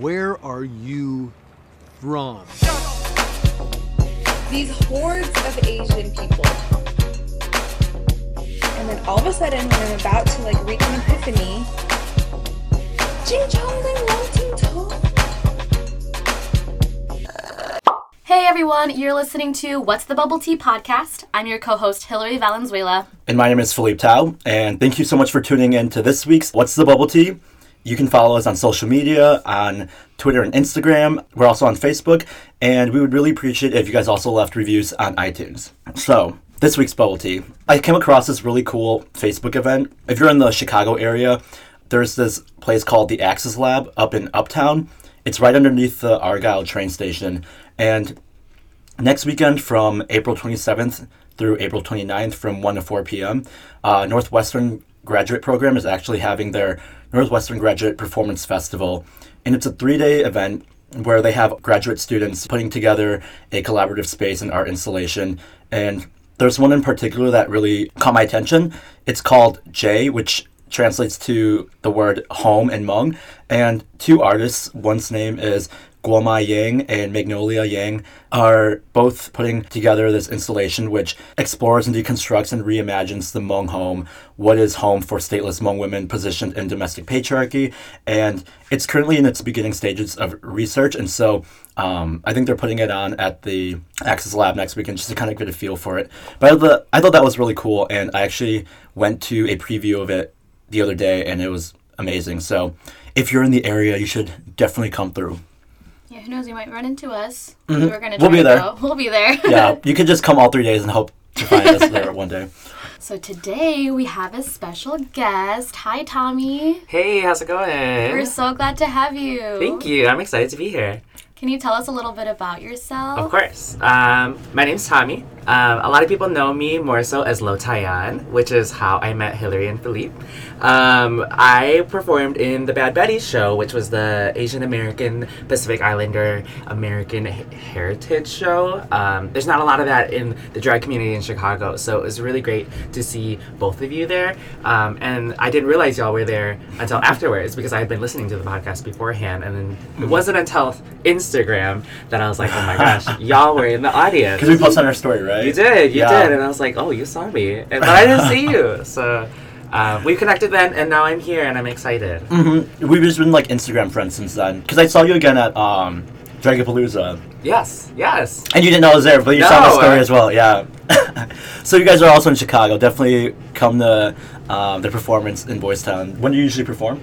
Where are you from? these hordes of Asian people. And then all of a sudden, when I'm about to like reach an epiphany, Jing Chong Ling Wong Ting Tong. Hey everyone, you're listening to What's the Bubble Tea podcast. I'm your co host, Hilary Valenzuela. And my name is Philippe Tao, and thank you so much for tuning in to this week's What's the Bubble Tea? You can follow us on social media, on Twitter and Instagram. We're also on Facebook, and we would really appreciate it if you guys also left reviews on iTunes. So, this week's Bubble Tea. I came across this really cool Facebook event. If you're in the Chicago area, there's this place called the Axis Lab up in Uptown. It's right underneath the Argyle train station, and next weekend from April 27th through April 29th from 1 to 4 p.m. Uh, Northwestern graduate program is actually having their Northwestern Graduate Performance Festival, and it's a three-day event where they have graduate students putting together a collaborative space and art installation. And there's one in particular that really caught my attention. It's called Tsev, which translates to the word home and Hmong. And two artists, one's name is Guoma Yang and Magnolia Yang are both putting together this installation which explores and deconstructs and reimagines the Hmong home, what is home for stateless Hmong women positioned in domestic patriarchy, and it's currently in its beginning stages of research, and so um, I think they're putting it on at the Access Lab next weekend just to kind of get a feel for it. But I thought that was really cool, and I actually went to a preview of it the other day, and it was amazing. So if you're in the area, you should definitely come through. Yeah, who knows, you might run into us. Mhm. We're gonna We'll try be to there. go. We'll be there. yeah, you could just come all three days and hope to find us there one day. so today we have a special guest. Hi, Tommy. Hey, how's it going? We're so glad to have you. Thank you. I'm excited to be here. Can you tell us a little bit about yourself? Of course. Um, my name's Tommy. Um, a lot of people know me more so as LO•TI•ON, which is how I met Hillary and Philippe. Um, I performed in the Bad Betty show, which was the Asian American Pacific Islander American H- Heritage show. Um, there's not a lot of that in the drag community in Chicago, so it was really great to see both of you there. Um, and I didn't realize y'all were there until afterwards because I had been listening to the podcast beforehand, and then it wasn't until Instagram that I was like, oh my gosh, y'all were in the audience. Because we posted on our story, right? You did, you Yeah. did, and I was like, "Oh, you saw me," and, but I didn't see you. So uh, we connected then, and now I'm here, and I'm excited. hmm We've just been like Instagram friends since then. Because I saw you again at um, Dragapalooza. Yes, yes. And you didn't know I was there, but you saw my story I- as well, yeah. so you guys are also in Chicago. Definitely come to um, the performance in Boys Town. When do you usually perform?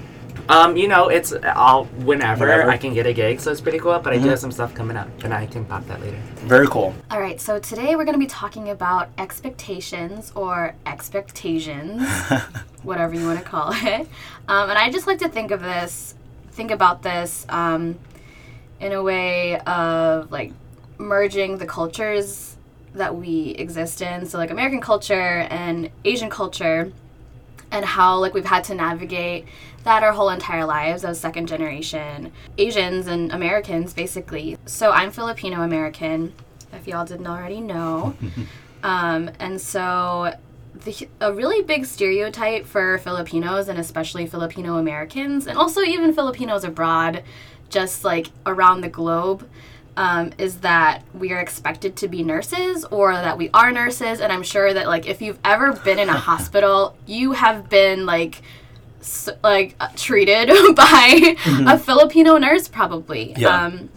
Um, you know, it's all whenever, Whenever. I can get a gig, so it's pretty cool. But I do Mhm. have some stuff coming up, and I can pop that later. Very cool. All right, so today we're going to be talking about expectations or expectations, whatever you want to call it. Um, and I just like to think of this, think about this um, in a way of like merging the cultures that we exist in. So, like American culture and Asian culture, and how like we've had to navigate that our whole entire lives as second generation Asians and Americans, basically. So I'm Filipino American, if y'all didn't already know. um, and so the, a really big stereotype for Filipinos and especially Filipino Americans, and also even Filipinos abroad, just like around the globe. Um, is that we are expected to be nurses or that we are nurses and i'm sure that like if you've ever been in a hospital you have been like like uh, treated by a filipino nurse probably Yeah. um,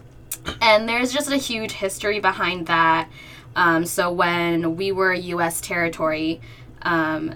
and there's just a huge history behind that um, so when we were u.s territory um,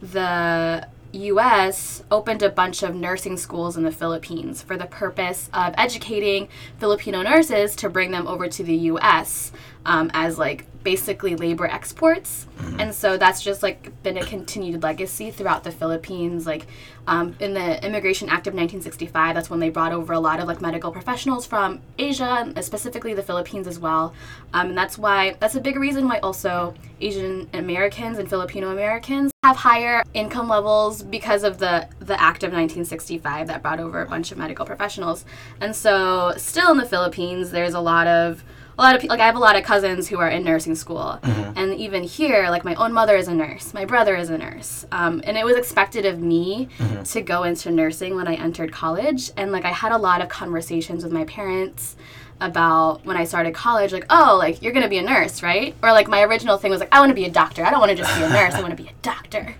the US opened a bunch of nursing schools in the Philippines for the purpose of educating Filipino nurses to bring them over to the US um, as like basically labor exports. And so that's just like been a continued legacy throughout the Philippines. Like um, in the Immigration Act of 1965, that's when they brought over a lot of like medical professionals from Asia, specifically the Philippines as well. Um, and that's why that's a big reason why also Asian Americans and Filipino Americans have higher income levels because of the the Act of 1965 that brought over a bunch of medical professionals. And so still in the Philippines, there's a lot of a lot of pe- like I have a lot of cousins who are in nursing school, and even here, like my own mother is a nurse, my brother is a nurse, um, and it was expected of me to go into nursing when I entered college, and like I had a lot of conversations with my parents about when I started college, like, oh, like you're gonna be a nurse, right? Or like my original thing was like, I want to be a doctor. I don't want to just be a nurse. I want to be a doctor.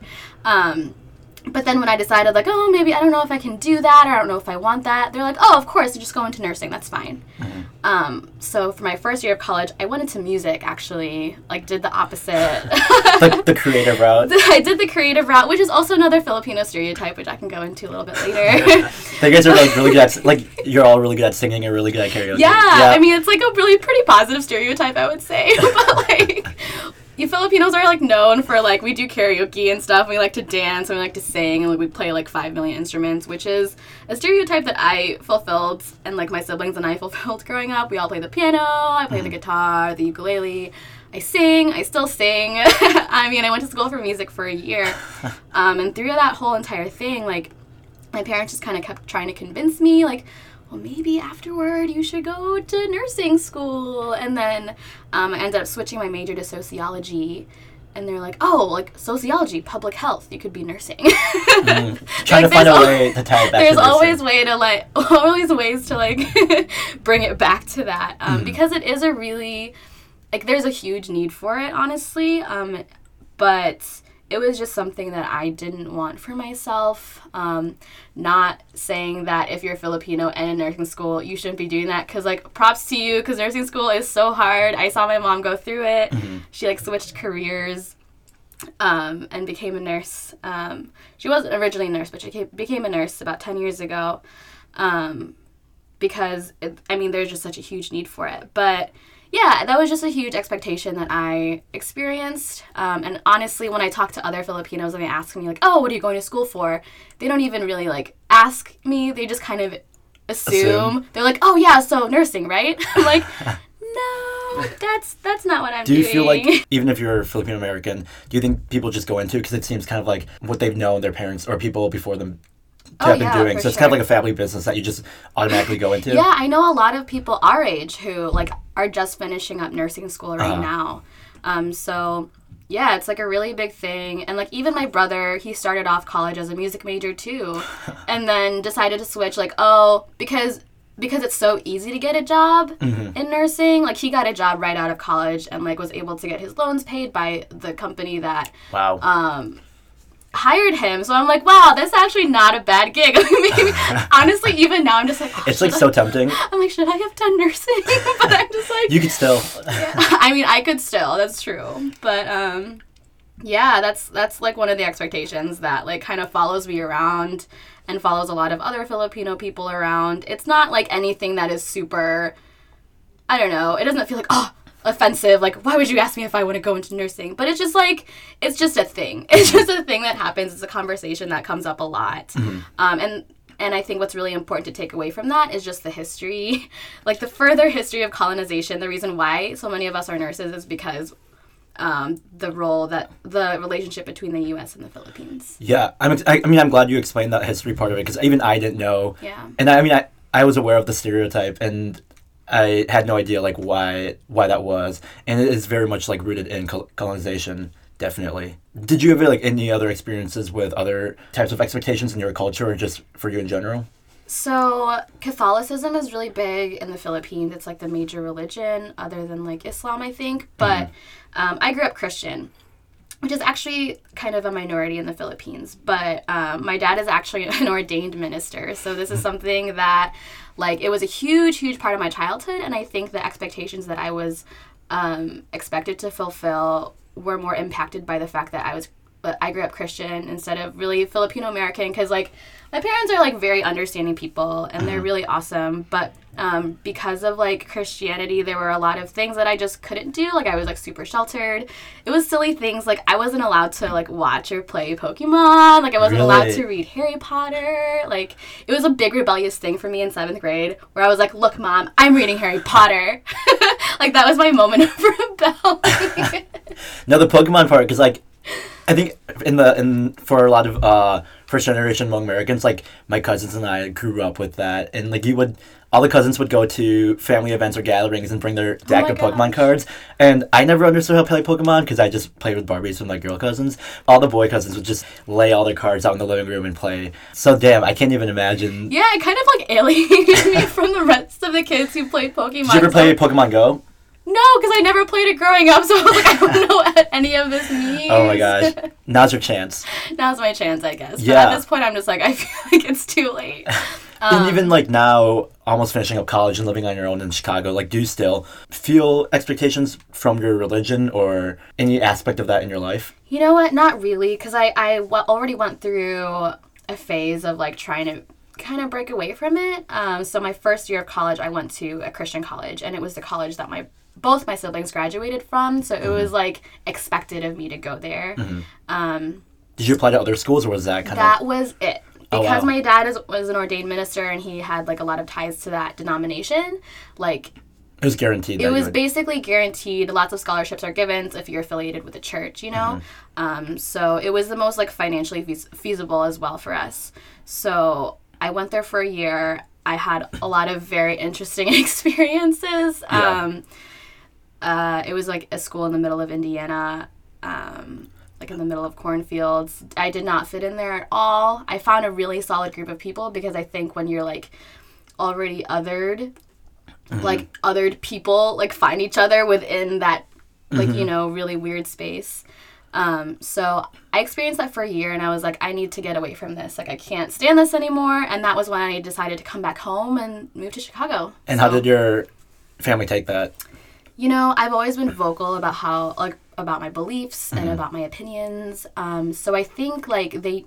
Um, but then when I decided, like, oh, maybe I don't know if I can do that, or I don't know if I want that, they're like, oh, of course, just go into nursing. That's fine. Um, so for my first year of college, I went into music. Actually, like, did the opposite. the, the creative route. I did the creative route, which is also another Filipino stereotype, which I can go into a little bit later. You guys are like really good at like you're all really good at singing and really good at karaoke. Yeah, I mean it's like a really pretty positive stereotype, I would say. but like, you Filipinos are like known for like we do karaoke and stuff. We like to dance and we like to sing and like we play like five million instruments, which is a stereotype that I fulfilled and like my siblings and I fulfilled growing up. We all play the piano, I play the guitar, the ukulele. I sing. I still sing. I mean, I went to school for music for a year, um, and through that whole entire thing, like my parents just kind of kept trying to convince me like well maybe afterward you should go to nursing school. And then um, i ended up switching my major to sociology. And they're like oh like sociology public health you could be nursing. Trying Like, to find a way to tie it back there's always way to like always ways to like bring it back to that um, Mm-hmm. because it is a really like there's a huge need for it honestly um, but it was just something that I didn't want for myself. Um, not saying that if you're Filipino and in nursing school, you shouldn't be doing that. Cause like props to you, cause nursing school is so hard. I saw my mom go through it. She like switched careers um, and became a nurse. Um, she wasn't originally a nurse, but she ca- became a nurse about 10 years ago um, because, it, I mean, there's just such a huge need for it. But yeah, that was just a huge expectation that I experienced. Um, and honestly, when I talk to other Filipinos and they ask me, like, oh, what are you going to school for? They don't even really like ask me, they just kind of assume. Assume. They're like, oh, yeah, so nursing, right? I'm like, no, that's that's not what I'm doing. Do you doing. feel like even if you're Filipino American, do you think people just go into because it seems kind of like what they've known their parents or people before them Oh, have yeah, been doing? So it's kind of like a family business that you just automatically go into. Yeah, I know a lot of people our age who like are just finishing up nursing school right Uh-huh. now. Um, so yeah, it's like a really big thing. And like even my brother, he started off college as a music major too, and then decided to switch. Like oh, because because it's so easy to get a job Mm-hmm. in nursing. Like he got a job right out of college and like was able to get his loans paid by the company that Wow. um, hired him. So I'm like, wow, that's actually not a bad gig. Maybe, honestly, even now I'm just like, oh, it's like so tempting. I'm like, should I have done nursing? but I'm just like, You could still. I mean, I could still. That's true. But um, yeah, that's that's like one of the expectations that like kind of follows me around and follows a lot of other Filipino people around. It's not like anything that is super. I don't know. It doesn't feel like oh offensive. Like why would you ask me if I want to go into nursing? But it's just like it's just a thing. It's just a thing that happens. It's a conversation that comes up a lot. Um, and and I think what's really important to take away from that is just the history, like the further history of colonization. The reason why so many of us are nurses is because um, the role that the relationship between the U.S. and the Philippines. Yeah, I'm. ex- I, I mean, I'm glad you explained that history part of it because even I didn't know. Yeah. And I, I mean, I, I was aware of the stereotype, and I had no idea like why why that was, and it is very much like rooted in colonization. Definitely. Did you have like any other experiences with other types of expectations in your culture, or just for you in general? So Catholicism is really big in the Philippines. It's like the major religion, other than like Islam, I think. But um, I grew up Christian, which is actually kind of a minority in the Philippines. But um, my dad is actually an ordained minister, so this is something that, like, it was a huge, huge part of my childhood, and I think the expectations that I was um, expected to fulfill were more impacted by the fact that I was I grew up Christian instead of really Filipino American because like my parents are like very understanding people and they're really awesome but um, because of like Christianity there were a lot of things that I just couldn't do like I was like super sheltered. It was silly things like I wasn't allowed to like watch or play Pokemon like I wasn't allowed to read Harry Potter like it was a big rebellious thing for me in seventh grade where I was like look mom I'm reading Harry Potter. Like that was my moment of rebellion. No, the Pokemon part, because like I think in the in for a lot of uh, first generation Hmong Americans, like my cousins and I grew up with that, and like you would. All the cousins would go to family events or gatherings and bring their deck Oh of Pokemon gosh. cards. And I never understood how to play Pokemon because I just played with Barbies with my girl cousins. All the boy cousins would just lay all their cards out in the living room and play. So damn, I can't even imagine. Yeah, it kind of like alienated me from the rest of the kids who played Pokemon. Did you ever play Pokemon Go? No, because I never played it growing up, so I was like, I don't know what any of this means. Oh my gosh. Now's your chance. Now's my chance, I guess. But Yeah. at this point, I'm just like, I feel like it's too late. Um, and even like now, almost finishing up college and living on your own in Chicago, like do you still feel expectations from your religion or any aspect of that in your life? You know what? Not really, because I I w- already went through a phase of like trying to kind of break away from it. Um, so my first year of college, I went to a Christian college, and it was the college that my both my siblings graduated from. So it was like expected of me to go there. Um, Did you apply to other schools or was that kind that of that was it. Oh, Because wow. my dad is, was an ordained minister and he had like a lot of ties to that denomination, like it was guaranteed? it was basically guaranteed lots of scholarships are given if you're affiliated with a church you know um, so it was the most like financially feas- feasible as well for us so i went there for a year i had a lot of very interesting experiences Yeah. um, uh, it was like a school in the middle of indiana um, like in the middle of cornfields. I did not fit in there at all. I found a really solid group of people because i think when you're like already othered like othered people like find each other within that like you know really weird space. Um, so i experienced that for a year and i was like i need to get away from this. Like i can't stand this anymore. And that was when i decided to come back home and move to chicago. And how did your family take that? You know i've always been vocal about how like about my beliefs and about my opinions um, so i think like they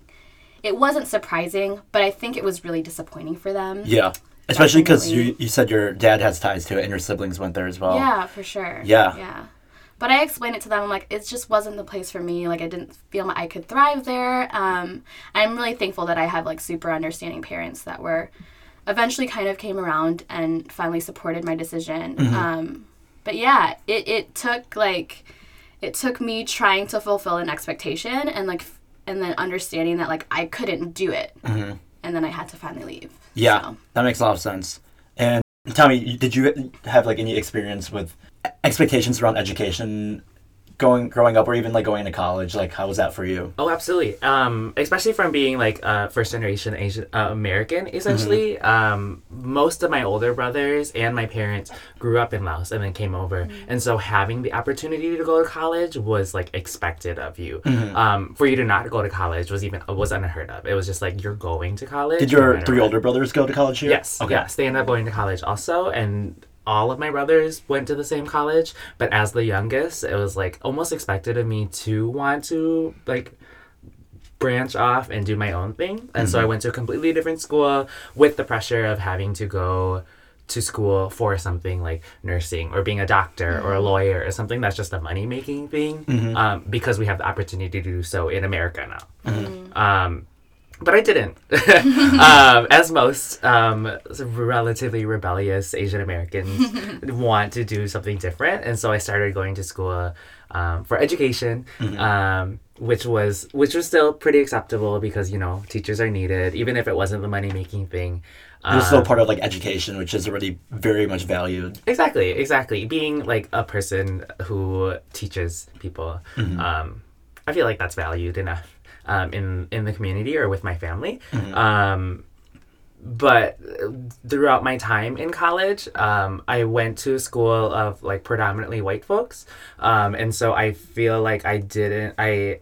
it wasn't surprising but i think it was really disappointing for them Yeah. Especially because you, you said your dad has ties to it and your siblings went there as well. Yeah, for sure. Yeah. Yeah. But I explained it to them. I'm like, it just wasn't the place for me. Like, I didn't feel I could thrive there. Um, I'm really thankful that I have like super understanding parents that were eventually kind of came around and finally supported my decision. Mm-hmm. Um, but yeah, it, it took like, it took me trying to fulfill an expectation and like, and then understanding that like I couldn't do it. And then I had to finally leave. Mm-hmm. Yeah, So. that makes a lot of sense. And tell me, did you have like any experience with expectations around education, going growing up, or even like going to college? Like, how was that for you? Oh, absolutely. Um, especially from being like uh, first generation Asian uh, American, essentially. Um, most of my older brothers and my parents grew up in Laos and then came over, and so having the opportunity to go to college was like expected of you. Um, for you to not go to college was even was unheard of. It was just like you're going to college. Did your matter three what. older brothers go to college here? Yes. Okay. Yes. They ended up going to college also, and all of my brothers went to the same college. But as the youngest, it was like almost expected of me to want to like branch off and do my own thing. And so I went to a completely different school with the pressure of having to go to school for something like nursing or being a doctor or a lawyer or something that's just a money making thing um, because we have the opportunity to do so in America now. Um, but I didn't. um, as most um, relatively rebellious Asian Americans want to do something different, and so I started going to school um, for education, um, which was which was still pretty acceptable because you know teachers are needed, even if it wasn't the money making thing. It was still Um, part of like education, which is already very much valued. Exactly, exactly. Being like a person who teaches people, um, I feel like that's valued enough um, in in the community or with my family. Um, but throughout my time in college, um, I went to a school of like predominantly white folks, um, and so I feel like I didn't I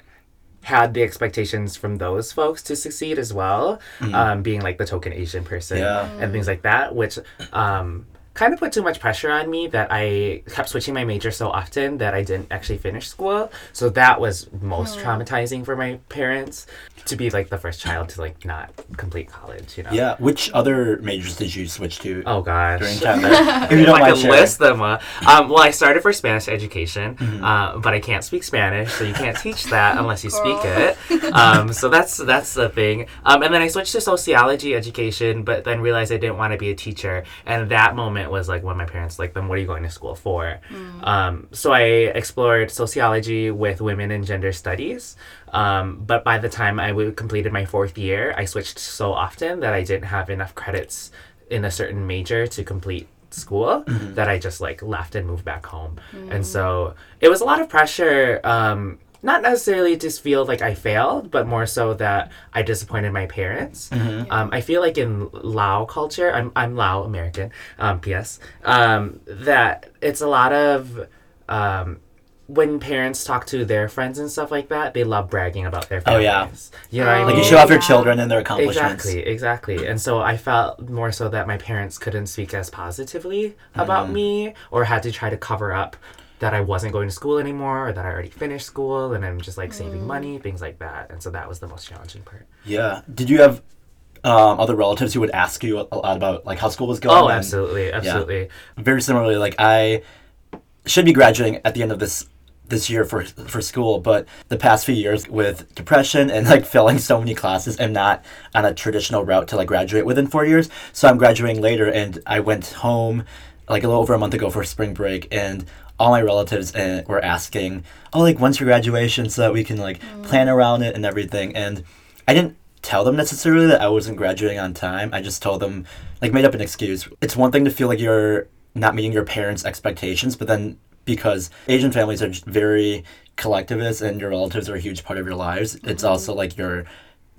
had the expectations from those folks to succeed as well, um, being like the token Asian person Yeah. and things like that, which um, kind of put too much pressure on me that I kept switching my major so often that I didn't actually finish school. So that was most traumatizing for my parents to be like the first child to like not complete college, you know? Yeah. Which other majors did you switch to Oh gosh. during time if you don't I mind could sharing. list them, uh, um, well, I started for Spanish education, Mm-hmm. uh, but I can't speak Spanish, so you can't teach that unless you speak it. Um, so that's that's the thing. Um, and then I switched to sociology education, but then realized I didn't want to be a teacher, and that moment moment was like when my parents like, then what are you going to school for? Um, so I explored sociology with women and gender studies. Um, but by the time I w- completed my fourth year, I switched so often that I didn't have enough credits in a certain major to complete school that I just like left and moved back home. And so it was a lot of pressure. Um, not necessarily just feel like I failed, but more so that I disappointed my parents. Um, I feel like in Lao culture, I'm, I'm Lao American, um, P.S., um, that it's a lot of. Um, when parents talk to their friends and stuff like that, they love bragging about their Oh, yeah. You know what I Oh, mean? Like you show off your children and their accomplishments. Exactly, exactly. And so I felt more so that my parents couldn't speak as positively about Mm-hmm. me or had to try to cover up that I wasn't going to school anymore or that I already finished school and I'm just like saving money, things like that. And so that was the most challenging part. Yeah. Did you have um, other relatives who would ask you a a lot about like how school was going? Oh, and- absolutely, absolutely. very similarly like i should be graduating at the end of this this year for for school but the past few years with depression and like failing so many classes i'm not on a traditional route to like graduate within four years so i'm graduating later and i went home like a little over a month ago for spring break and all my relatives uh, were asking oh like when's your graduation so that we can like plan around it and everything and i didn't tell them necessarily that I wasn't graduating on time. I just told them, like, made up an excuse. It's one thing to feel like you're not meeting your parents' expectations, but then because Asian families are very collectivist and your relatives are a huge part of your lives, it's also like you're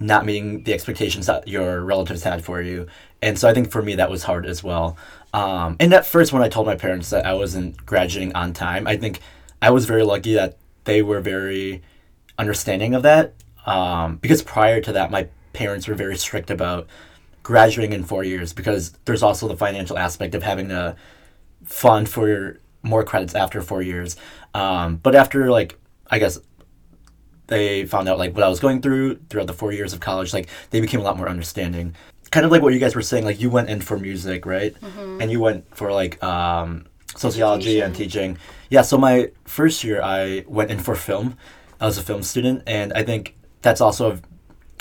not meeting the expectations that your relatives had for you. And so I think for me that was hard as well. Um, and at first, when I told my parents that I wasn't graduating on time, I think I was very lucky that they were very understanding of that. Um, because prior to that, my parents were very strict about graduating in four years because there's also the financial aspect of having to fund for more credits after four years. Um, but after like, I guess they found out like what I was going through throughout the four years of college, like they became a lot more understanding. Kind of like what you guys were saying, like you went in for music, right? And you went for like um, sociology and teaching. Yeah, so my first year I went in for film. I was a film student, and I think that's also a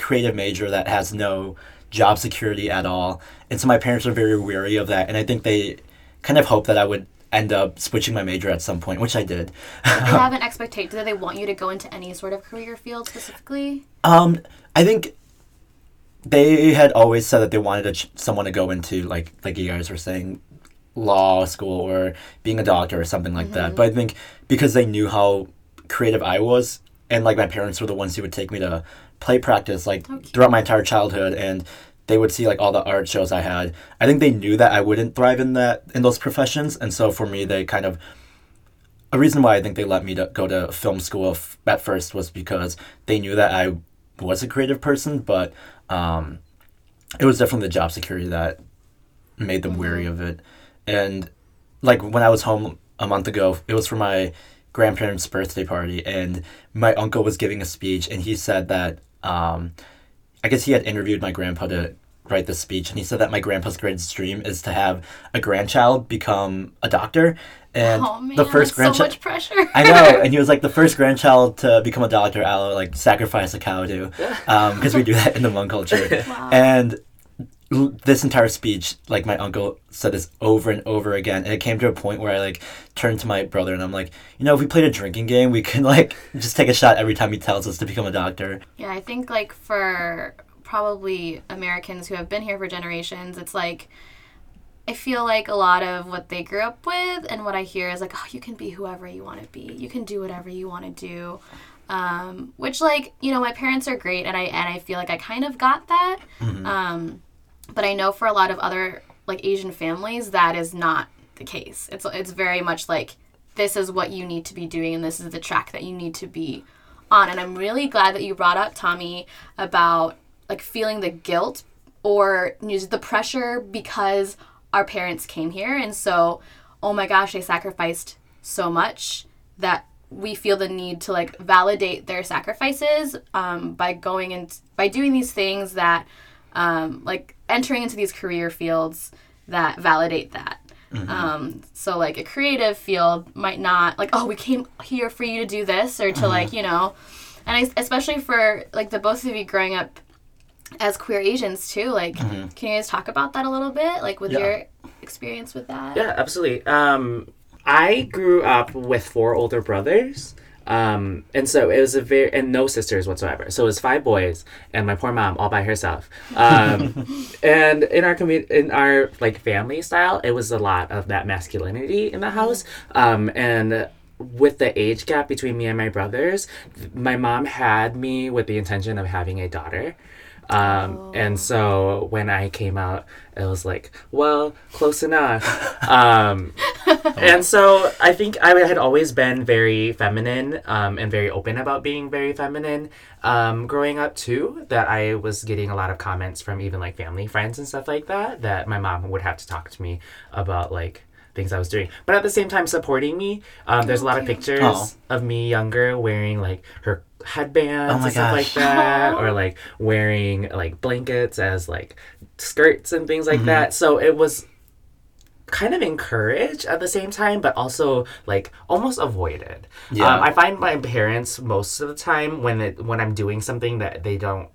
creative major that has no job security at all. And so my parents are very weary of that, and I think they kind of hope that I would end up switching my major at some point, which I did. They have an expectation. Do they want you to go into any sort of career field specifically? Um, I think they had always said that they wanted a ch- someone to go into like like you guys were saying, law school or being a doctor or something like that. Mm-hmm. But I think because they knew how creative I was, and like my parents were the ones who would take me to play practice like throughout my entire childhood, and they would see like all the art shows I had. I think they knew that I wouldn't thrive in that in those professions, and so for me, they kind of a reason why I think they let me to go to film school f- at first was because they knew that I was a creative person, but um, it was definitely the job security that made them weary of it. And like when I was home a month ago, it was for my grandparents' birthday party, and my uncle was giving a speech, and he said that um, I guess he had interviewed my grandpa to write this speech, and he said that my grandpa's greatest dream is to have a grandchild become a doctor. And oh man, the first that's so grandchild. much pressure. I know, and he was like the first grandchild to become a doctor. I'll like sacrifice a cow to, because um, we do that in the Hmong culture. And this entire speech, like my uncle said this over and over again, and it came to a point where I like turned to my brother and I'm like, you know, if we played a drinking game, we could like just take a shot every time he tells us to become a doctor. Yeah, I think like for probably Americans who have been here for generations, it's like I feel like a lot of what they grew up with and what I hear is like, oh, you can be whoever you want to be. You can do whatever you want to do. Um, which like, you know, my parents are great and I and I feel like I kind of got that. Um, but I know for a lot of other like Asian families that is not the case. It's it's very much like this is what you need to be doing and this is the track that you need to be on. And I'm really glad that you brought up Tommy about like feeling the guilt or the pressure because our parents came here. And so oh my gosh they sacrificed so much that we feel the need to like validate their sacrifices um, by going and by doing these things that um, like entering into these career fields that validate that. Um, so like a creative field might not like oh we came here for you to do this or to like you know. And I, especially for like the both of you growing up as queer Asians too like can you guys talk about that a little bit like with Yeah. your experience with that? Yeah, absolutely. Um, I grew up with four older brothers. Um, and so it was a very, and no sisters whatsoever. So it was five boys and my poor mom all by herself. Um, and in our community, in our like family style, it was a lot of that masculinity in the house. Um, and with the age gap between me and my brothers, my mom had me with the intention of having a daughter. Um, And so when I came out, it was like, well, close enough. um, and so I think I had always been very feminine um, and very open about being very feminine um, growing up too. That I was getting a lot of comments from even like family friends and stuff like that. That my mom would have to talk to me about like things I was doing, but at the same time supporting me. Um, there's a lot of pictures Aw. of me younger wearing like her headbands Oh my and stuff like that, or like wearing like blankets as like skirts and things like that. So it was kind of encouraged at the same time, but also like almost avoided. Yeah. Um, I find my parents most of the time when it when I'm doing something that they don't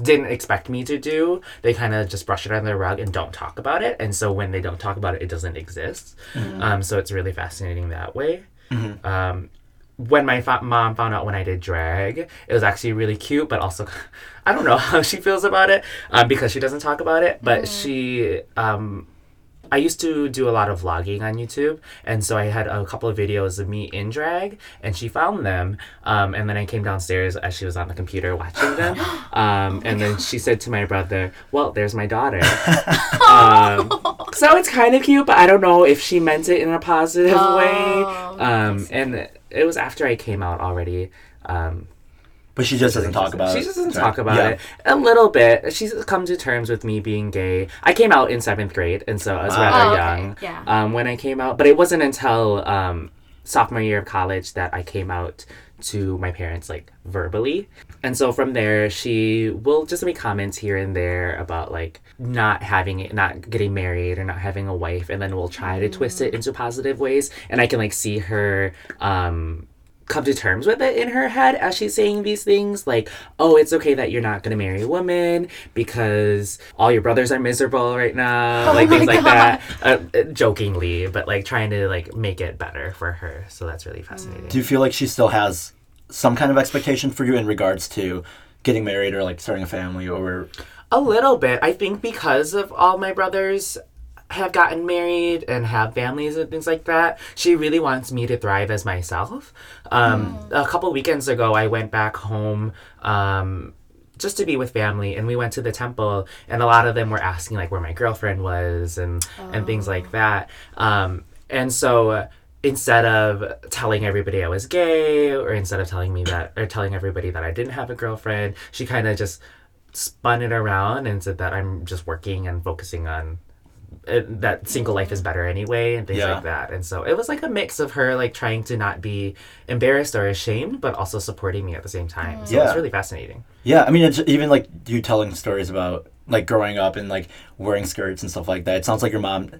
didn't expect me to do, they kind of just brush it under the rug and don't talk about it. And so when they don't talk about it, it doesn't exist. Um, so it's really fascinating that way. Um, when my fa- mom found out when I did drag, it was actually really cute, but also I don't know how she feels about it um, because she doesn't talk about it. But she, um, I used to do a lot of vlogging on YouTube, and so I had a couple of videos of me in drag, and she found them. Um, and then I came downstairs as she was on the computer watching them, um, and then she said to my brother, "Well, there's my daughter." um, so it's kind of cute, but I don't know if she meant it in a positive way. Um, and it was after I came out already. Um, But she just doesn't talk about it. she just doesn't talk about Yeah. it a little bit. She's come to terms with me being gay. I came out in seventh grade, and so I was Wow. rather Oh, okay. young Yeah. um, when I came out. But it wasn't until um, sophomore year of college that I came out to my parents like verbally. And so from there, she will just make comments here and there about like not having it, not getting married or not having a wife, and then we'll try to twist it into positive ways. And I can like see her um, come to terms with it in her head as she's saying these things like oh it's okay that you're not going to marry a woman because all your brothers are miserable right now Oh like my things like that. Uh, jokingly but like trying to like make it better for her. So that's really fascinating. Do you feel like she still has some kind of expectation for you in regards to getting married or like starting a family or A little bit. I think because of all my brothers have gotten married and have families and things like that, she really wants me to thrive as myself. Um, A couple weekends ago, I went back home. Um, just to be with family and we went to the temple and a lot of them were asking like where my girlfriend was and and things like that um and so instead of telling everybody I was gay or instead of telling me that or telling everybody that I didn't have a girlfriend she kind of just spun it around and said that I'm just working and focusing on uh, that single life is better anyway and things Yeah. like that and so it was like a mix of her like trying to not be embarrassed or ashamed but also supporting me at the same time so Yeah. it's really fascinating Yeah, I mean, it's even like you telling stories about like growing up and like wearing skirts and stuff like that. It sounds like your mom,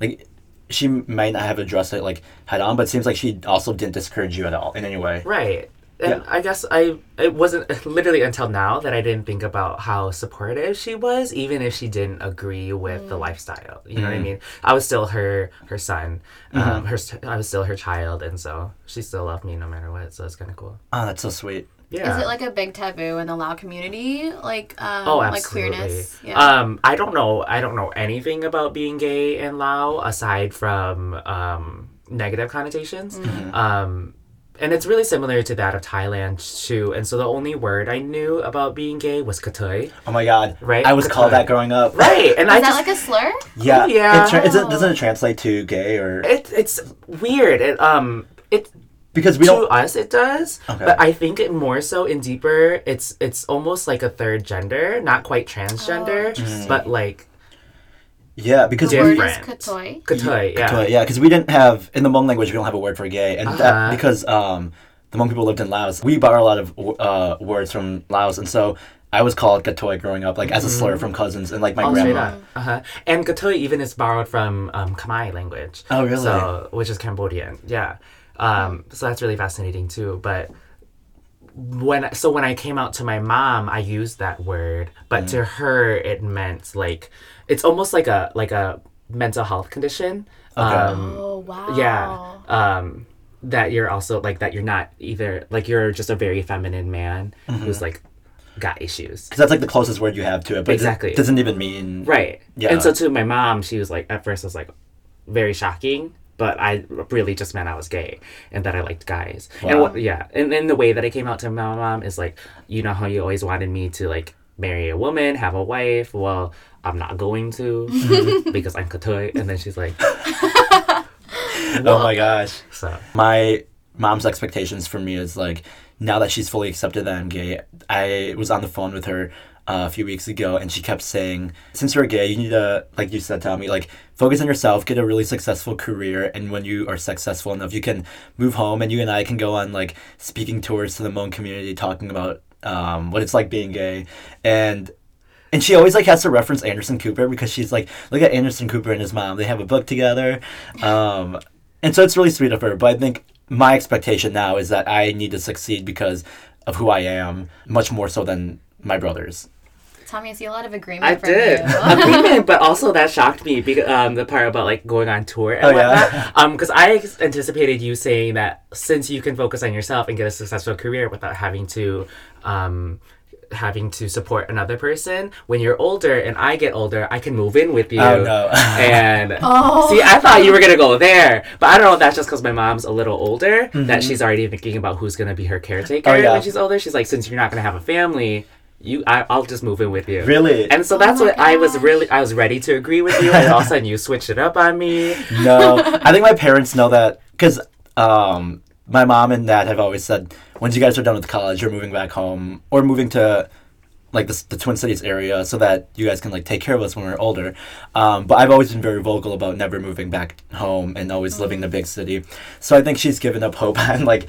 like, she might not have addressed it like head on, but it seems like she also didn't discourage you at all in any way. Right. And Yeah. I guess I it wasn't literally until now that I didn't think about how supportive she was, even if she didn't agree with the lifestyle. You know what I mean? I was still her her son, um, her I was still her child, and so she still loved me no matter what. So it's kind of cool. Oh, that's so sweet. Yeah. Is it like a big taboo in the Lao community? Like, um, Oh, like queerness? Yeah. Um, I don't know. I don't know anything about being gay in Lao aside from um, negative connotations. Mm-hmm. Um, and it's really similar to that of Thailand too. And so the only word I knew about being gay was katoi. Oh my god. Right? I was called that growing up. Right. And Is I that just like a slur? Yeah. Yeah. It tra- is it, doesn't it translate to gay or it, it's weird. It um it because we to don't? us it does Okay. but i think it more so in deeper it's it's almost like a third gender not quite transgender interesting. but like Yeah, because The we, word is Different. katoi. katoi yeah yeah, because we didn't have in the Hmong language we don't have a word for gay, and Uh-huh. that because um the Hmong people lived in Laos, we borrow a lot of uh words from Laos, and so I was called Gatoy growing up, like as a slur from cousins and like my Oh, straight grandma. Uh-huh. And Katoi even is borrowed from um, Khmer language. Oh, really? So, which is Cambodian. Yeah. Um, so that's really fascinating too. But when so when I came out to my mom, I used that word, but Mm. to her it meant like it's almost like a like a mental health condition. Okay. Um, Oh wow. yeah. Um, that you're also like that you're not either like you're just a very feminine man Mm-hmm. who's like got issues. Because that's like the closest word you have to it, but Exactly. it doesn't even mean Right. Yeah. And so to my mom, she was like, at first, it was like very shocking, but I really just meant I was gay and that I liked guys. And what, yeah. And then the way that I came out to my mom is like, you know how you always wanted me to like marry a woman, have a wife. Well, I'm not going to mm-hmm. because I'm Katoy. And then she's like, Oh my gosh. so. My mom's expectations for me is like now that she's fully accepted that I'm gay. I was on the phone with her uh, a few weeks ago, and she kept saying, "Since you're gay, you need to, like you said, Tommy, like focus on yourself, get a really successful career, and when you are successful enough, you can move home, and you and I can go on like speaking tours to the Hmong community, talking about um, what it's like being gay, and." And she always like has to reference Anderson Cooper because she's like, look at Anderson Cooper and his mom. They have a book together. Um, and so it's really sweet of her. But I think my expectation now is that I need to succeed because of who I am, much more so than my brothers. Tommy, I see a lot of agreement I from did you. agreement, but also that shocked me. Because, um, the part about like going on tour and Oh, yeah? whatnot. Um, because I anticipated you saying that since you can focus on yourself and get a successful career without having to, um, having to support another person when you're older and I get older, I can move in with you. Oh, no. and Oh. see, I thought you were gonna go there, but I don't know if that's just because my mom's a little older Mm-hmm. that she's already thinking about who's gonna be her caretaker Oh, yeah. when she's older. She's like, since you're not gonna have a family. You, I, I'll just move in with you. Really? And so that's my what I was really, I was ready to agree with you, and all of a sudden you switched it up on me. no, I think my parents know that because um, my mom and dad have always said, once you guys are done with college, you're moving back home or moving to like the, the Twin Cities area so that you guys can like take care of us when we're older. Um, but I've always been very vocal about never moving back home and always living in a big city. So I think she's given up hope on like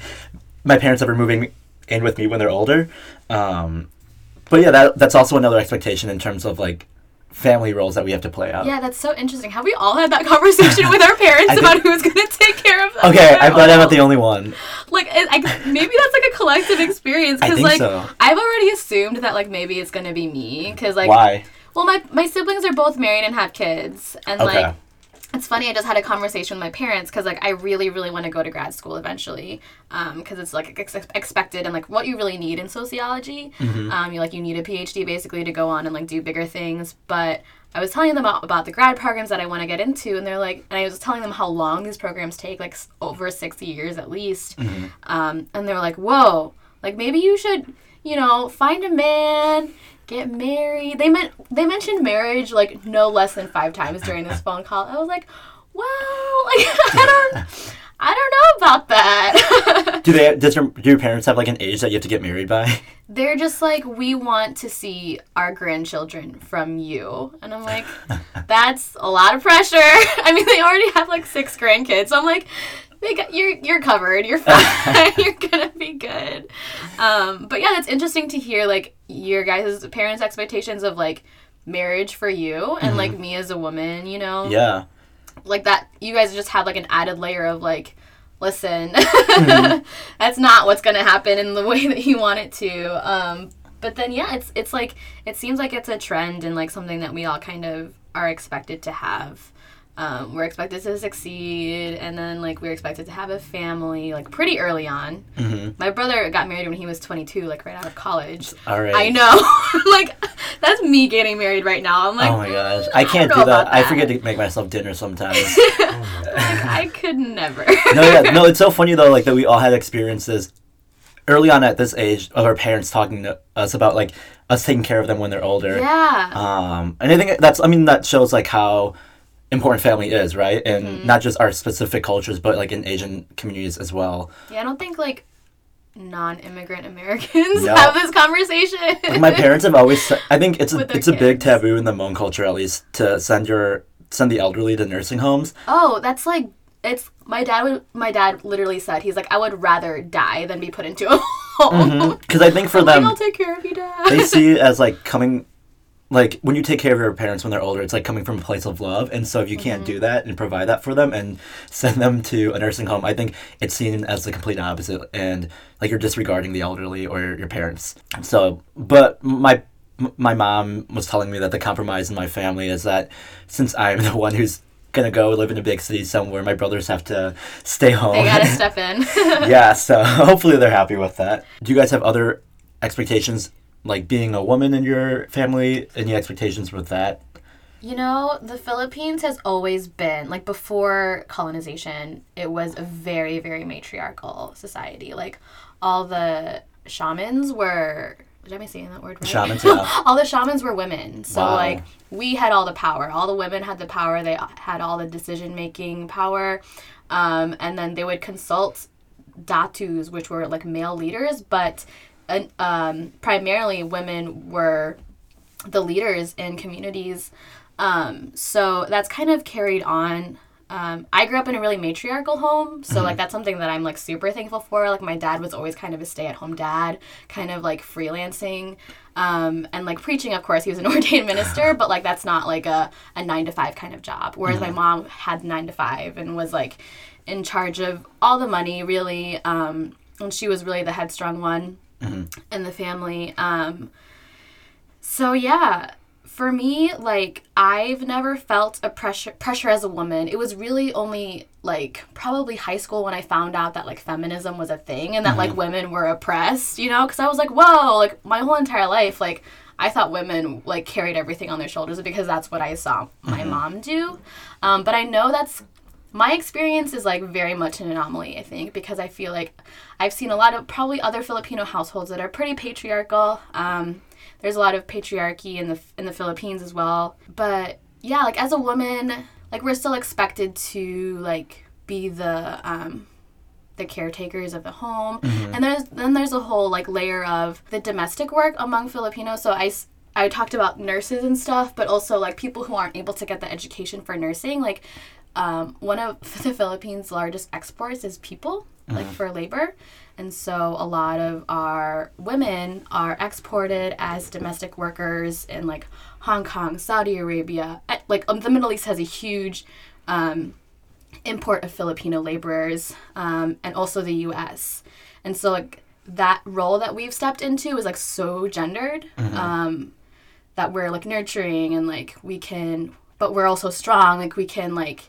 my parents ever moving in with me when they're older. Um, but yeah, that that's also another expectation in terms of like family roles that we have to play out. Yeah, that's so interesting. Have we all had that conversation with our parents think- about who's gonna take care of them? Okay, I'm glad I'm not the only one. like it, I, maybe that's like a collective experience I because think like so. I've already assumed that like maybe it's gonna be me because like Why? well my my siblings are both married and have kids and Okay. like it's funny i just had a conversation with my parents because like i really really want to go to grad school eventually because it's like ex- expected and like what you really need in sociology Mm-hmm. um, you like you need a phd basically to go on and like do bigger things but i was telling them about, about the grad programs that i want to get into and they're like and i was telling them how long these programs take like s- over 60 years at least Mm-hmm. um, and they were like whoa like maybe you should you know find a man get married. They meant they mentioned marriage like no less than five times during this phone call. I was like wow. Like i don't i don't know about that. Do they? Does your do your parents have like an age that you have to get married by? they're just like we want to see our grandchildren from you. And i'm like that's a lot of pressure. I mean they already have like six grandkids. So i'm like they got, you're you're covered. You're fine. You're gonna be good. Um, but yeah it's interesting to hear like your guys' parents expectations of like marriage for you and like me as a woman you know? Yeah. like that you guys just have like an added layer of like listen Mm-hmm. that's not what's gonna happen in the way that you want it to. Um but then yeah it's it's like it seems like it's a trend and like something that we all kind of are expected to have um, we're expected to succeed and then like we're expected to have a family like pretty early on Mm-hmm. my brother got married when he was 22 like right out of college All right. i know like that's me getting married right now i'm like Oh my gosh, I can't know do that. about I forget to make myself dinner sometimes. i could never no, yeah, no. It's so funny though, like that we all had experiences early on at this age of our parents talking to us about like us taking care of them when they're older. yeah Um, and I think that's, I mean, that shows like how important family is, right? And Mm-hmm. not just our specific cultures, but like in Asian communities as well. Yeah, I don't think like non-immigrant Americans No. have this conversation. Like, my parents have always I think it's a, it's a big taboo in the Hmong culture, at least, to send your send the elderly to nursing homes. oh, that's like it's my dad would my dad literally said he's like I would rather die than be put into a home. Because I think for I'm like, them, I'll take care of you, dad. they see it as like coming like when you take care of your parents when they're older it's like coming from a place of love and so if you can't Mm-hmm. do that and provide that for them and send them to a nursing home i think it's seen as the complete opposite and like you're disregarding the elderly or your parents so but my my mom was telling me that the compromise in my family is that since i'm the one who's gonna go live in a big city somewhere. My brothers have to stay home. They gotta step in. yeah, so hopefully they're happy with that. Do you guys have other expectations, like being a woman in your family? Any expectations with that? You know, the Philippines has always been, like, before colonization, it was a very, very matriarchal society. Like, all the shamans were. Did I saying that word right? Shamans, yeah. all the shamans were women. So, Wow. like, we had all the power. All the women had the power. They had all the decision making power. Um, and then they would consult datus, which were like male leaders, but uh, um, primarily women were the leaders in communities. Um, so that's kind of carried on. Um, I grew up in a really matriarchal home, so like that's something that I'm like super thankful for. Like my dad was always kind of a stay-at-home dad, kind of like freelancing, um, and like preaching. Of course, he was an ordained minister, but like that's not like a, a nine to five kind of job. Whereas my mom had nine to five and was like in charge of all the money, really, um, and she was really the headstrong one in the family. Um, so yeah, for me, like I've never felt a pressure pressure as a woman. It was really only like probably high school when I found out that like feminism was a thing and that like women were oppressed, you know, cuz I was like, "Whoa, like my whole entire life like I thought women like carried everything on their shoulders because that's what I saw my mom do. Um, but I know that's my experience is like very much an anomaly, I think, because I feel like I've seen a lot of probably other Filipino households that are pretty patriarchal. Um, there's a lot of patriarchy in the in the Philippines as well. But yeah, like as a woman, like we're still expected to like be the um, the caretakers of the home, and there's then there's a whole like layer of the domestic work among Filipinos. So I I talked about nurses and stuff, but also like people who aren't able to get the education for nursing. Like um, one of the Philippines' largest exports is people, like for labor. And so a lot of our women are exported as domestic workers in like Hong Kong, Saudi Arabia. Eh, Like um, the Middle East has a huge um, import of Filipino laborers um, and also the US. And so like that role that we've stepped into is like so gendered um, that we're like nurturing and like we can, but we're also strong. Like we can like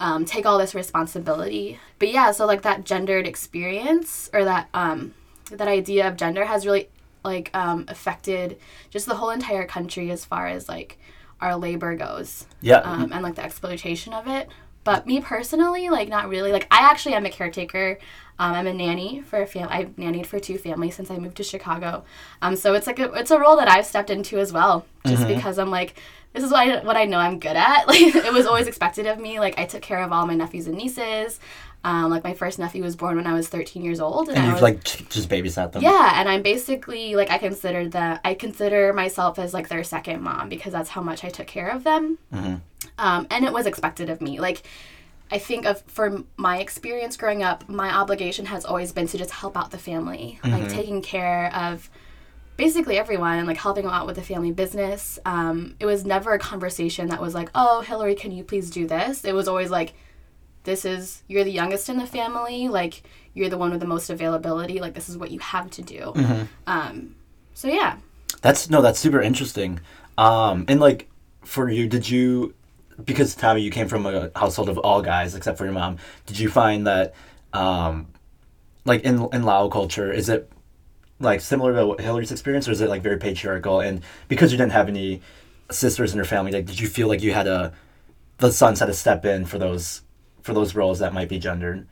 um, take all this responsibility. But yeah, so like that gendered experience or that um, that idea of gender has really like um, affected just the whole entire country as far as like our labor goes Yeah. um, and like the exploitation of it. But me personally, like not really. Like I actually am a caretaker. Um, I'm a nanny for a fam. I've nannied for two families since I moved to Chicago. Um, so it's like a, it's a role that I've stepped into as well, just because I'm like this is what I, what I know I'm good at. Like it was always expected of me. Like I took care of all my nephews and nieces. Um, like my first nephew was born when I was 13 years old, and I you've was, like just babysat them. yeah, and I'm basically like I consider that I consider myself as like their second mom because that's how much I took care of them, um, and it was expected of me. Like I think of for my experience growing up, my obligation has always been to just help out the family, like taking care of basically everyone and like helping them out with the family business. Um, it was never a conversation that was like, "Oh, Hillary, can you please do this?" It was always like, "This is you're the youngest in the family. Like you're the one with the most availability. Like this is what you have to do." Um, so yeah, That's no, that's super interesting. Um, and like for you, did you because Tommy, you came from a household of all guys except for your mom. Did you find that, um, like in in Lao culture, is it like similar to what Hillary's experience, or is it like very patriarchal? And because you didn't have any sisters in your family, like did you feel like you had a the sons had to step in for those for those roles that might be gendered?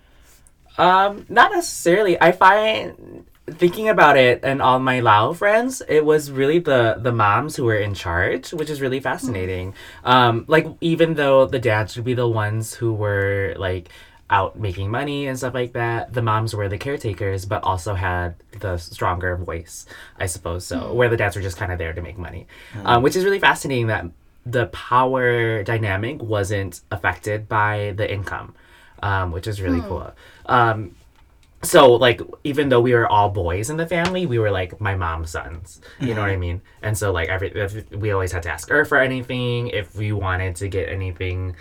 Um, not necessarily. I find thinking about it and all my Lao friends, it was really the the moms who were in charge, which is really fascinating. Um, like even though the dads would be the ones who were like out making money and stuff like that, the moms were the caretakers, but also had the stronger voice, I suppose. So where the dads were just kind of there to make money, um, which is really fascinating that the power dynamic wasn't affected by the income, um, which is really cool. Um, so like even though we were all boys in the family we were like my mom's sons. You know what i mean? And so like every if, we always had to ask her for anything if we wanted to get anything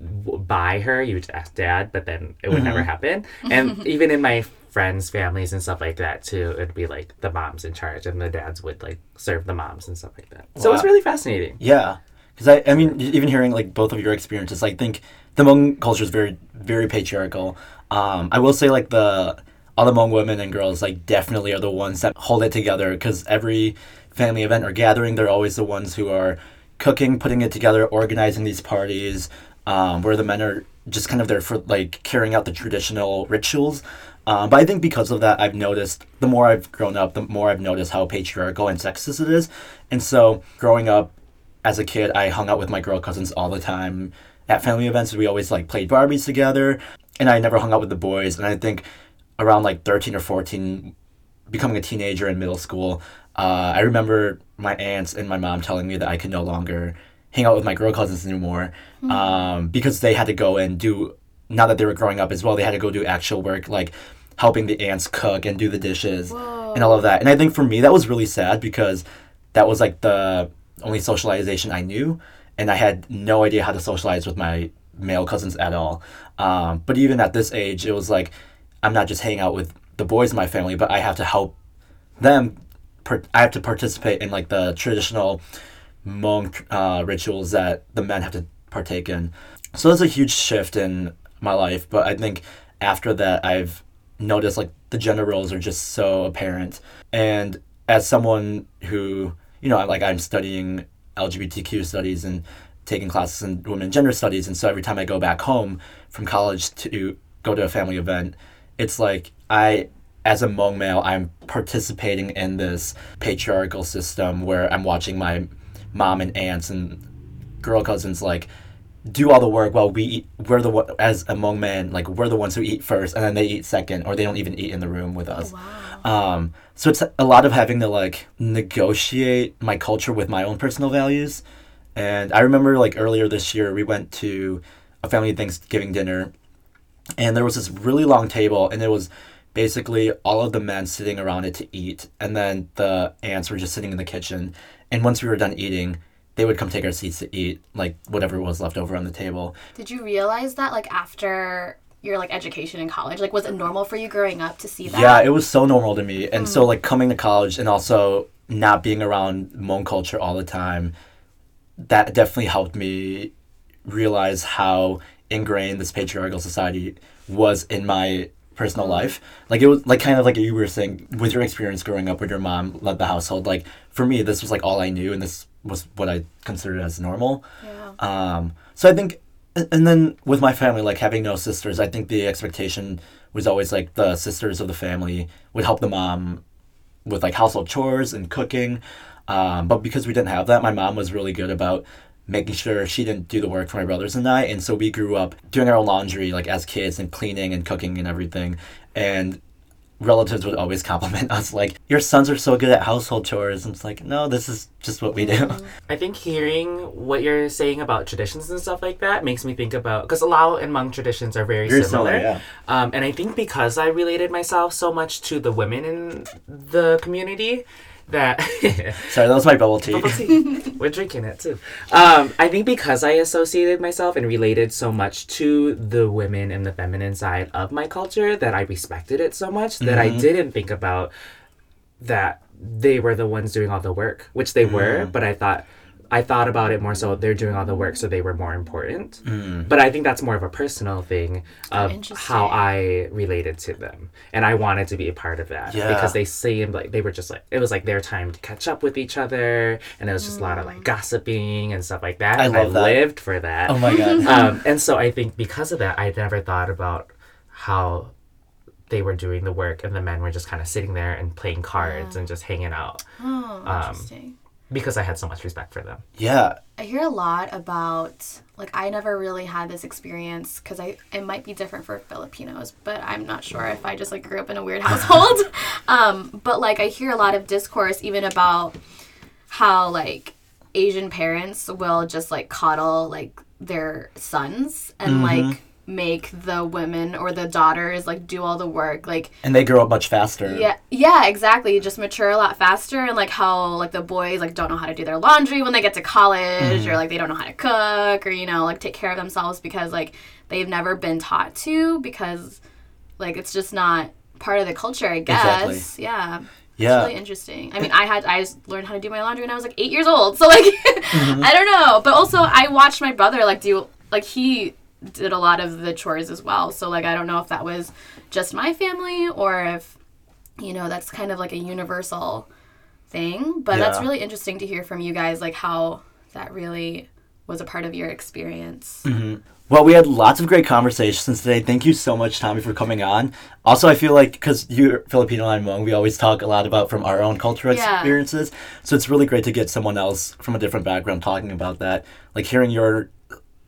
by her you would ask dad but then it would never happen and even in my friends families and stuff like that too it'd be like the moms in charge and the dads would like serve the moms and stuff like that so it's Wow. really fascinating Yeah, because I, I mean, even hearing like both of your experiences, I think the Hmong culture is very very patriarchal. Um, I will say like the all the Hmong women and girls like definitely are the ones that hold it together because every family event or gathering, they're always the ones who are cooking, putting it together, organizing these parties. Um, where the men are just kind of there for like carrying out the traditional rituals. Um, but I think because of that, I've noticed the more I've grown up, the more I've noticed how patriarchal and sexist it is. And so, growing up as a kid, I hung out with my girl cousins all the time at family events. We always like played Barbies together, and I never hung out with the boys. And I think around like thirteen or fourteen, becoming a teenager in middle school, uh, I remember my aunts and my mom telling me that I could no longer hang out with my girl cousins anymore um, because they had to go and do now that they were growing up as well they had to go do actual work like helping the aunts cook and do the dishes and all of that. And i think for me that was really sad because that was like the only socialization i knew and i had no idea how to socialize with my male cousins at all. Um, but even at this age it was like i'm not just hanging out with the boys in my family but i have to help them per- i have to participate in like the traditional Hmong uh, rituals that the men have to partake in. So that's a huge shift in my life. But I think after that, I've noticed like the gender roles are just so apparent. And as someone who, you know, like I'm studying LGBTQ studies and taking classes in women gender studies, and so every time I go back home from college to go to a family event, it's like I as a Hmong male, I'm participating in this patriarchal system where I'm watching my mom and aunts and girl cousins like do all the work while we eat, we're the one as Hmong men like we're the ones who eat first and then they eat second or they don't even eat in the room with us. Um, so it's a lot of having to like negotiate my culture with my own personal values. And I remember like earlier this year we went to a family Thanksgiving dinner and there was this really long table and it was basically all of the men sitting around it to eat and then the aunts were just sitting in the kitchen and once we were done eating they would come take our seats to eat like whatever was left over on the table Did you realize that like after your like education in college? Like was it normal for you growing up to see that? yeah it was so normal to me and so hmm. like coming to college and also not being around Hmong culture all the time that definitely helped me realize how ingrained this patriarchal society was in my personal life. Like it was like kind of like you were saying with your experience growing up with your mom led the household. Like for me, this was like all I knew, and this was what I considered as normal. Yeah. Um, so I think, and and then with my family, like having no sisters, I think the expectation was always like the sisters of the family would help the mom with like household chores and cooking. Um, but because we didn't have that, my mom was really good about making sure she didn't do the work for my brothers and I. And so we grew up doing our own laundry like as kids and cleaning and cooking and everything. And relatives would always compliment us like, "Your sons are so good at household chores." And it's like, no, this is just what we do. I think hearing what you're saying about traditions and stuff like that makes me think about because Lao and Hmong traditions are very, Very similar. similar, yeah. Um, and I think because I related myself so much to the women in the community, that Sorry, that was my bubble tea. Bubble tea. We're drinking it too. Um, I think because I associated myself and related so much to the women and the feminine side of my culture that I respected it so much that I didn't think about that they were the ones doing all the work, which they were, but I thought I thought about it more so they're doing all the work so they were more important. Mm. But I think that's more of a personal thing of how I related to them. And I wanted to be a part of that Yeah. because they seemed like they were just like it was like their time to catch up with each other and it was just a lot of like mm. gossiping and stuff like that. I and love that. lived for that. Oh my god. um, and so I think because of that, I never thought about how they were doing the work and the men were just kind of sitting there and playing cards and just hanging out Oh, um, interesting. Because I had so much respect for them. Yeah. I hear a lot about like I never really had this experience because I it might be different for Filipinos, but I'm not sure if I just like grew up in a weird household. um, but like I hear a lot of discourse even about how like Asian parents will just like coddle like their sons and like make the women or the daughters like do all the work like And they grow up much faster. yeah, yeah, exactly. You Just mature a lot faster, and like how like the boys like don't know how to do their laundry when they get to college, mm-hmm. or like they don't know how to cook, or you know like take care of themselves because like they've never been taught to because like it's just not part of the culture, I guess. Exactly. Yeah. Yeah. It's really interesting. I mean, I had I learned how to do my laundry when I was like eight years old, so like mm-hmm. I don't know. But also, I watched my brother like do like he did a lot of the chores as well. So like I don't know if that was just my family or if you know that's kind of like a universal thing. But that's really interesting to hear from you guys like how that really was a part of your experience. Mm-hmm. Well, we had lots of great conversations today. Thank you so much, Tommy, for coming on. Also, I feel like because you're Filipino and I'm Hmong, we always talk a lot about from our own cultural Yeah. experiences. So it's really great to get someone else from a different background talking about that. Like hearing your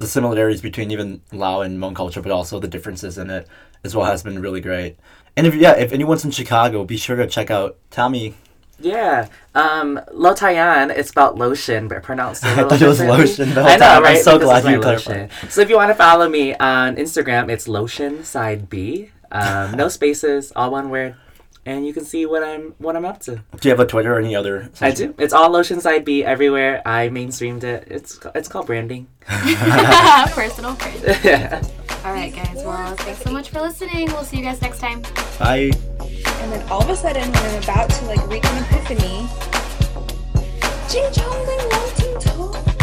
the similarities between even Lao and Hmong culture, but also the differences in it as well has been really great. And if yeah, if anyone's in Chicago, be sure to check out Tommy. Yeah. Um, LO•TI•ON, it's spelled lotion, but pronounced I thought it was lotion the I whole know, time. I'm right? so Because glad you clarified. So if you want to follow me on Instagram, it's lotion side B. Um, no spaces, all one word, and you can see what I'm what I'm up to. Do you have a Twitter or any other? I do. It's all lotion side B everywhere. I mainstreamed it. It's it's called branding. Personal brand. yeah. All right, guys. Well, thanks so much for listening. We'll see you guys next time. Bye. And then all of a sudden, when I'm about to like reach an epiphany, Jing Chong Ling Wang Ting To.